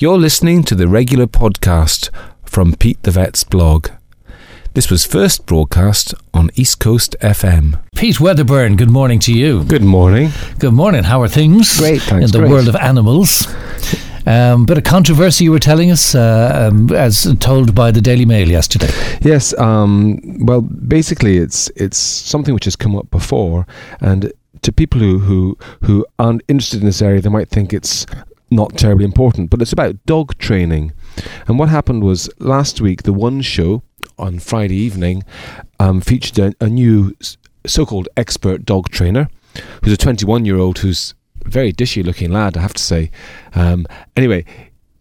You're listening to the regular podcast from Pete the Vet's blog. This was first broadcast on East Coast FM. Pete Wedderburn, good morning to you. Good morning. Good morning. How are things? Great, thanks, In the great. world of animals. Um, bit of controversy you were telling us, uh, um, as told by the Daily Mail yesterday. Yes. Um, well, basically, it's it's something which has come up before, and to people who who who aren't interested in this area, they might think it's not terribly important. But it's about dog training, and what happened was last week the One Show on Friday evening um, featured a, a new so-called expert dog trainer, who's a 21-year-old who's a very dishy-looking lad, I have to say. Um, anyway,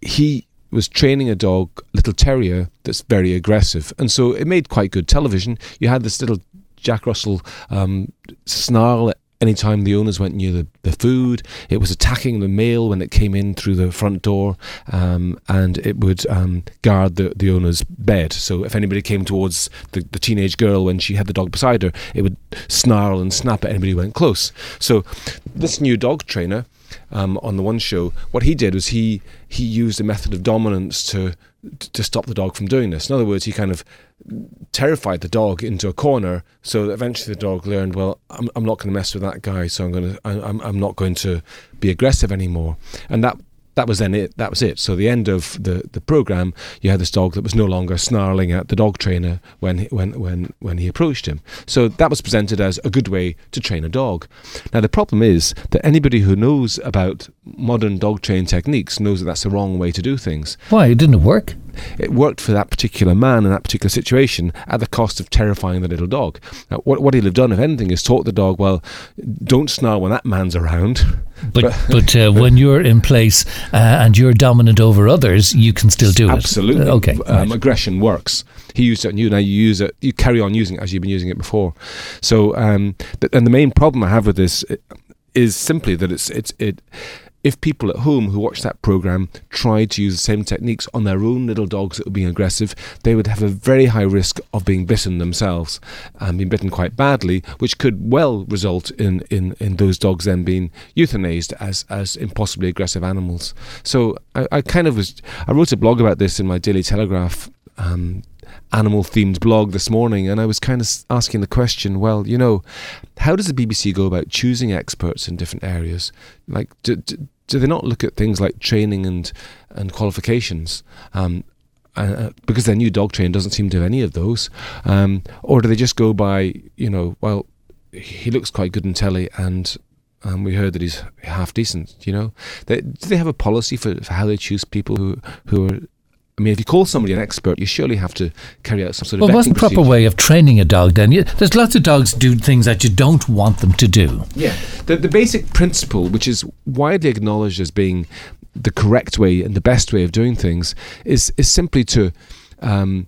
he was training a dog, little terrier, that's very aggressive, and so it made quite good television. You had this little Jack Russell um, snarl anytime the owners went near the, the food. It was attacking the mail when it came in through the front door, um, and it would um, guard the, the owner's bed. So if anybody came towards the, the teenage girl when she had the dog beside her, it would snarl and snap at anybody who went close. So this new dog trainer um, on the one show, what he did was he he used a method of dominance to to stop the dog from doing this. In other words, he kind of terrified the dog into a corner, so that eventually the dog learned, well, I'm, I'm not going to mess with that guy, so I'm going to I'm I'm not going to be aggressive anymore, and that. That was then it. That was it. So the end of the, the program, you had this dog that was no longer snarling at the dog trainer when he, when when when he approached him. So that was presented as a good way to train a dog. Now the problem is that anybody who knows about modern dog training techniques knows that that's the wrong way to do things. Why? It Didn't work? It worked for that particular man in that particular situation at the cost of terrifying the little dog. Now, what, what he'll have done, if anything, is taught the dog, well, don't snarl when that man's around. But but uh, when you're in place uh, and you're dominant over others, you can still do it. Absolutely. Uh, Okay. Um, right. Aggression works. He used it on you. Now you use it. You carry on using it as you've been using it before. So, um, th- and the main problem I have with this is simply that it's it's it. If people at home who watch that program tried to use the same techniques on their own little dogs that were being aggressive, they would have a very high risk of being bitten themselves and being bitten quite badly, which could well result in, in, in those dogs then being euthanized as, as impossibly aggressive animals. So I, I kind of was, I wrote a blog about this in my Daily Telegraph um, animal themed blog this morning, and I was kind of asking the question well, you know, how does the BBC go about choosing experts in different areas? Like, do, do they not look at things like training and, and qualifications? Um, uh, because their new dog training doesn't seem to have any of those, um, or do they just go by, you know, well, he looks quite good in telly, and um, we heard that he's half decent. You know, they, do they have a policy for, for how they choose people who who are? I mean, if you call somebody an expert, you surely have to carry out some sort of. Well, what's the proper procedure. way of training a dog then? You, there's lots of dogs do things that you don't want them to do. Yeah, the the basic principle, which is widely acknowledged as being the correct way and the best way of doing things, is is simply to um,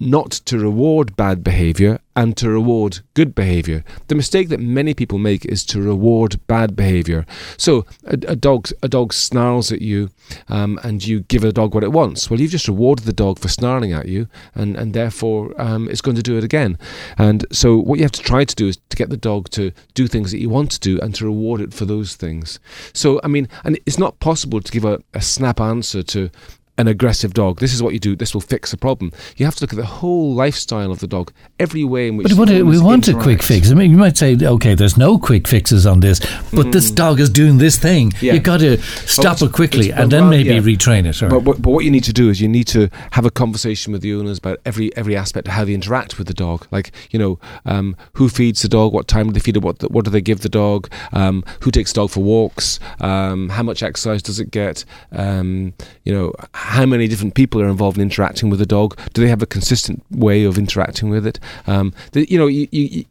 not to reward bad behavior and to reward good behavior. The mistake that many people make is to reward bad behavior. So a, a dog a dog snarls at you, um, and you give a dog what it wants. Well, you've just rewarded the dog for snarling at you, and and therefore um, it's going to do it again. And so what you have to try to do is to get the dog to do things that you want to do and to reward it for those things. So I mean, and it's not possible to give a, a snap answer to an aggressive dog. This is what you do. This will fix the problem. You have to look at the whole lifestyle of the dog, every way in which. But what, we want a quick fix. I mean, you might say, okay, there's no quick fixes on this, but this dog is doing this thing. Mm. Yeah. You've got to stop it's- it quickly and then well, maybe yeah. retrain it. Or, But, what- but what you need to do is you need to have a conversation with the owners about every every aspect of how they interact with the dog. Like you know, um, who feeds the dog, what time do they feed it, what what do they give the dog, um, who takes the dog for walks, um, how much exercise does it get, um, you know, how many different people are involved in interacting with the dog. Do they have a consistent way of interacting with it? Um, the, you know, you, you,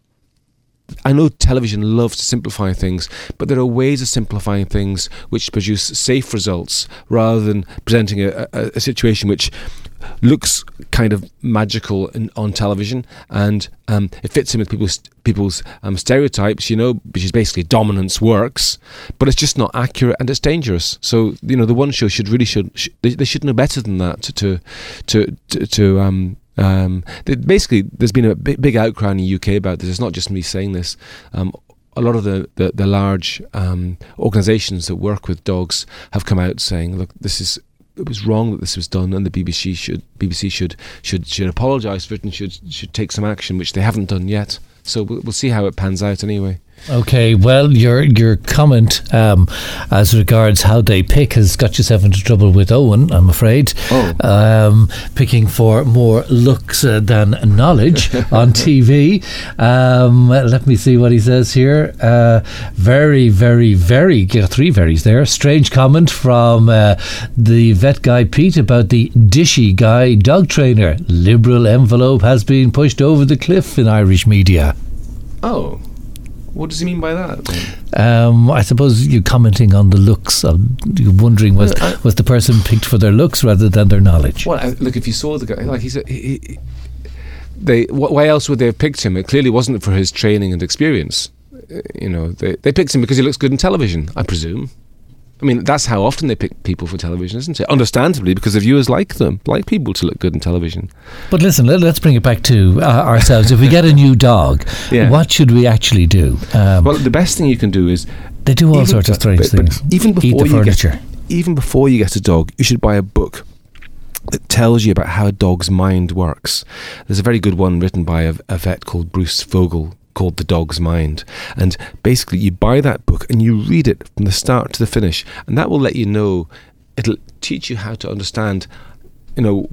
I know television loves to simplify things, but there are ways of simplifying things which produce safe results rather than presenting a, a, a situation which looks kind of magical in, on television and um, it fits in with people's people's um, stereotypes, you know, which is basically dominance works, but it's just not accurate and it's dangerous. So you know, the one show should really should, sh they, they should know better than that to to to to, um, um, basically, there's been a big, big outcry in the UK about this. It's not just me saying this. Um, a lot of the, the, the large um, organisations that work with dogs have come out saying, look, this is it was wrong that this was done, and the BBC should BBC should should should apologise for it and should should take some action, which they haven't done yet. So we'll, we'll see how it pans out anyway. Okay, well, your your comment um, as regards how they pick has got yourself into trouble with Owen, I'm afraid. Oh. Um, picking for more looks uh, than knowledge on TV. Um, let me see what he says here. Uh, very, very, very, three verys there. Strange comment from uh, the vet guy Pete about the dishy guy dog trainer. Liberal envelope has been pushed over the cliff in Irish media. Oh, what does he mean by that? Um, I suppose you're commenting on the looks. Of, you're wondering was I- was the person picked for their looks rather than their knowledge? Well, I- look, if you saw the guy, like he's a, he, he, they. Why else would they have picked him? It clearly wasn't for his training and experience. Uh, You know, they they picked him because he looks good in television. I presume. I mean, that's how often they pick people for television, isn't it? Understandably, because the viewers like them, like people to look good in television. But listen, let, us bring it back to uh, ourselves. if we get a new dog, Yeah. what should we actually do? Um, Well, the best thing you can do is they do all even- sorts of strange but- but things. even Eat before you get- even before you get a dog, you should buy a book that tells you about how a dog's mind works. There's a very good one written by a, a vet called Bruce Fogle called The Dog's Mind. And basically, you buy that book and you read it from the start to the finish, and that will let you know, it'll teach you how to understand, you know,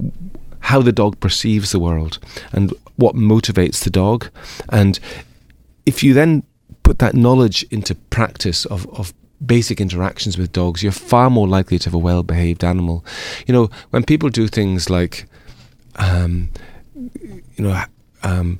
how the dog perceives the world and what motivates the dog. And if you then put that knowledge into practice of, of basic interactions with dogs, you're far more likely to have a well behaved animal. You know, when people do things like, um, you know, um,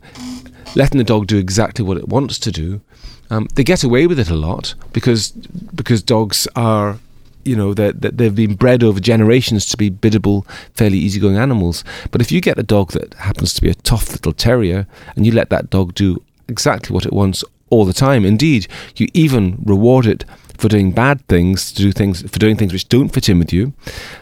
letting the dog do exactly what it wants to do, um, they get away with it a lot because because dogs are. You know that that they've been bred over generations to be biddable, fairly easygoing animals. But if you get a dog that happens to be a tough little terrier, and you let that dog do exactly what it wants all the time, indeed, you even reward it for doing bad things, to do things for doing things which don't fit in with you,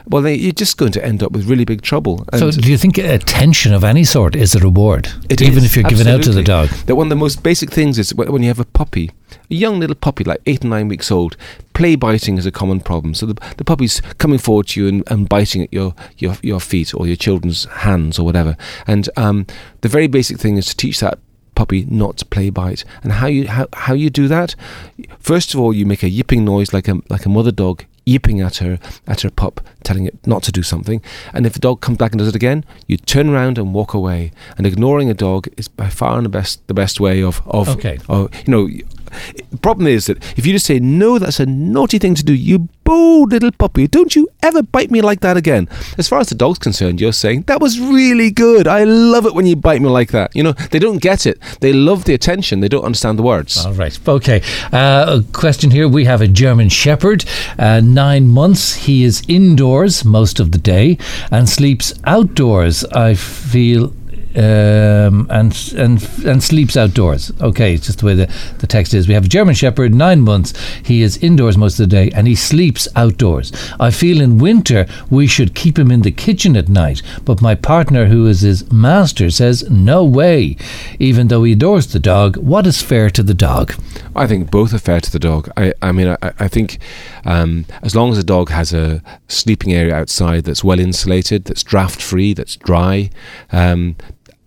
well, you're just going to end up with really big trouble. So, do you think attention of any sort is a reward, it even is, if you're giving out to the dog? That one of the most basic things is when you have a puppy, a young little puppy, like eight or nine weeks old, play biting is a common problem. So the, the puppy's coming forward to you and, and biting at your, your, your feet or your children's hands or whatever. And um, the very basic thing is to teach that puppy not to play bite. And how you how, how you do that? First of all, you make a yipping noise like a like a mother dog yipping at her at her pup, telling it not to do something. And if the dog comes back and does it again, you turn around and walk away. And ignoring a dog is by far the best the best way of of, Okay. of you know. Problem is that if you just say no, that's a naughty thing to do. You bold little puppy, don't you ever bite me like that again. As far as the dog's concerned, you're saying that was really good. I love it when you bite me like that. You know, they don't get it. They love the attention. They don't understand the words. All right. Okay. Uh, a question here. We have a German Shepherd, uh, nine months. He is indoors most of the day and sleeps outdoors. I feel. Um, and and and sleeps outdoors. Okay, it's just the way the, the text is. We have a German Shepherd, nine months. He is indoors most of the day, and he sleeps outdoors. I feel in winter we should keep him in the kitchen at night, but my partner, who is his master, says no way. Even though he adores the dog, what is fair to the dog? I think both are fair to the dog. I, I mean, I, I think um, as long as the dog has a sleeping area outside that's well insulated, that's draft free, that's dry, um,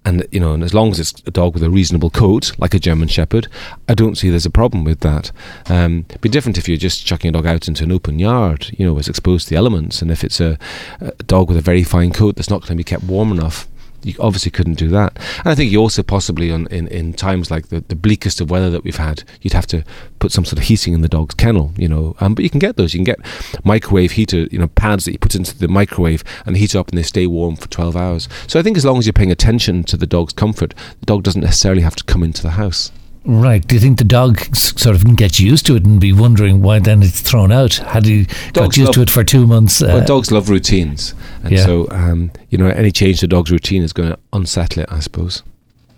and you know, and as long as it's a dog with a reasonable coat, like a German Shepherd, I don't see there's a problem with that. Um, it'd be different if you're just chucking a dog out into an open yard, you know, it's exposed to the elements, and if it's a, a dog with a very fine coat that's not going to be kept warm enough you obviously couldn't do that. And I think you also possibly, on, in, in times like the, the bleakest of weather that we've had, you'd have to put some sort of heating in the dog's kennel, you know. Um, but you can get those. You can get microwave heater, you know, pads that you put into the microwave and heat up and they stay warm for 12 hours. So I think as long as you're paying attention to the dog's comfort, the dog doesn't necessarily have to come into the house. Right. Do you think the dog sort of gets used to it and be wondering why then it's thrown out? Had he got Dogs used love- to it for two months? Uh, Well, dogs love routines. And yeah. so, um, you know, any change to dog's routine is going to unsettle it, I suppose.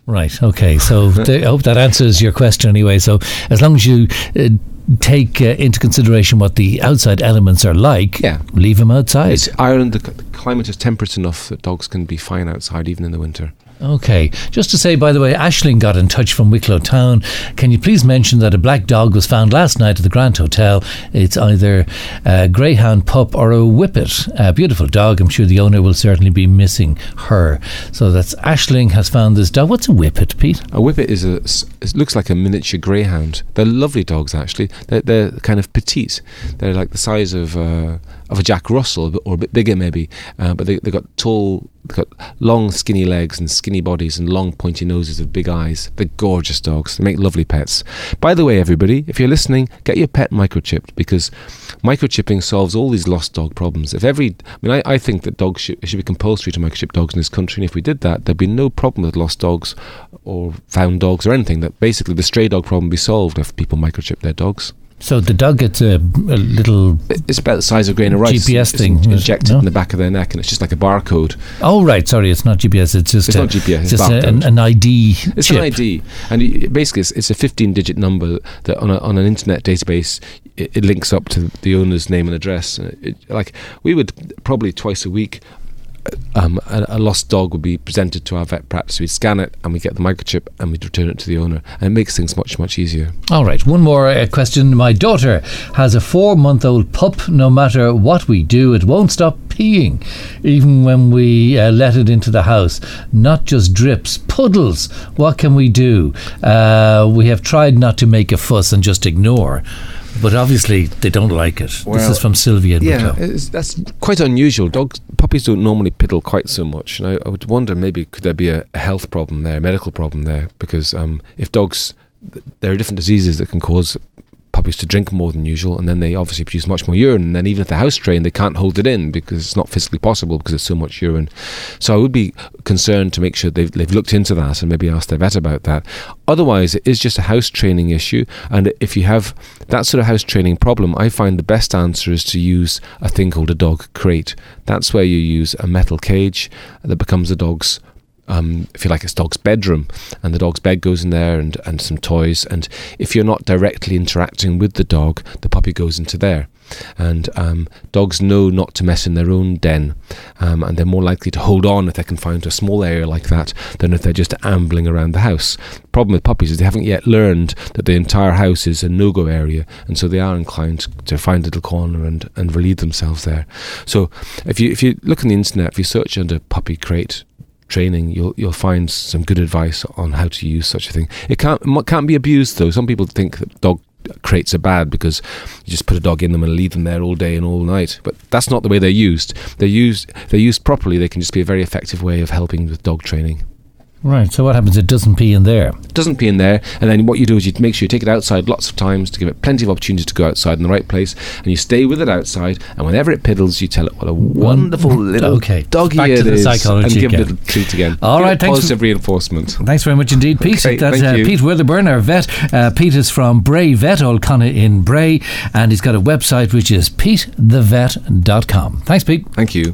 right. Okay. So th- I hope that answers your question anyway. So as long as you uh, take uh, into consideration what the outside elements are like, Yeah. leave them outside. It's Ireland, the, c- the climate is temperate enough that dogs can be fine outside even in the winter. Okay. Just to say, by the way, Ashling got in touch from Wicklow Town. Can you please mention that a black dog was found last night at the Grand Hotel? It's either a greyhound pup or a whippet. A beautiful dog. I'm sure the owner will certainly be missing her. So that's Ashling has found this dog. What's a whippet, Pete? A whippet is a. It looks like a miniature greyhound. They're lovely dogs, actually. They're, they're kind of petite. They're like the size of uh, of a Jack Russell, or a bit bigger maybe. Uh, but they, they've got tall, they've got long, skinny legs and skinny bodies and long, pointy noses with big eyes. They're gorgeous dogs. They make lovely pets. By the way, everybody, if you're listening, get your pet microchipped because microchipping solves all these lost dog problems. If every, I mean, I, I think that dogs should, should be compulsory to microchip dogs in this country, and if we did that, there'd be no problem with lost dogs or found dogs or anything. That basically the stray dog problem would be solved if people microchip their dogs. So the dog gets a, a little. It's about the size of a grain of rice. GPS it's thing, injected no? in the back of their neck, and it's just like a barcode. Oh right, sorry, it's not GPS. It's just It's a, not GPS, it's just a- an, an ID It's chip. an ID, and basically, it's, it's a 15-digit number that on, a, on an internet database it, it links up to the owner's name and address. It, like we would probably twice a week. Um, a, a lost dog would be presented to our vet practice. We'd scan it and we get the microchip and we'd return it to the owner, and it makes things much much easier. All right, one more uh, question. My daughter has a four month old pup. No matter what we do, it won't stop peeing, even when we uh, let it into the house. Not just drips, puddles. What can we do? Uh, we have tried not to make a fuss and just ignore. But obviously, they don't like it. this is from Sylvia in Yeah, that's quite unusual. Dogs, puppies don't normally piddle quite so much, and I, I would wonder maybe could there be a, a health problem there, a medical problem there? Because um, if dogs, there are different diseases that can cause puppies to drink more than usual, and then they obviously produce much more urine. And then even if they're house trained, they can't hold it in because it's not physically possible because there's so much urine. So I would be concerned to make sure they've, they've looked into that and maybe asked their vet about that. Otherwise, it is just a house training issue. And if you have that sort of house training problem, I find the best answer is to use a thing called a dog crate. That's where you use a metal cage that becomes the dog's um, if you like, it's dog's bedroom, and the dog's bed goes in there, and, and some toys. And if you're not directly interacting with the dog, the puppy goes into there. And um, dogs know not to mess in their own den, um, and they're more likely to hold on if they're confined to a small area like that than if they're just ambling around the house. problem with puppies is they haven't yet learned that the entire house is a no-go area, and so they are inclined to find a little corner and, and relieve themselves there. So if you if you look on the internet, if you search under puppy crate training, you'll you'll find some good advice on how to use such a thing. It can't can't be abused though. Some people think that dog crates are bad because you just put a dog in them and leave them there all day and all night. But that's not the way they're used. They're used they're used properly. They can just be a very effective way of helping with dog training. Right, so what happens? It doesn't pee in there. It doesn't pee in there, and then what you do is you make sure you take it outside lots of times to give it plenty of opportunity to go outside in the right place, and you stay with it outside. And whenever it piddles, you tell it what a wonderful little Okay, doggy back the is, and give it a little treat again. All Give right, it thanks for- positive reinforcement. Thanks very much indeed, Pete. Okay, That's uh. Pete Wedderburn, our vet. Uh, Pete is from Bray Vet, Olconna in Bray, and he's got a website which is petethevet.com. Thanks, Pete. Thank you.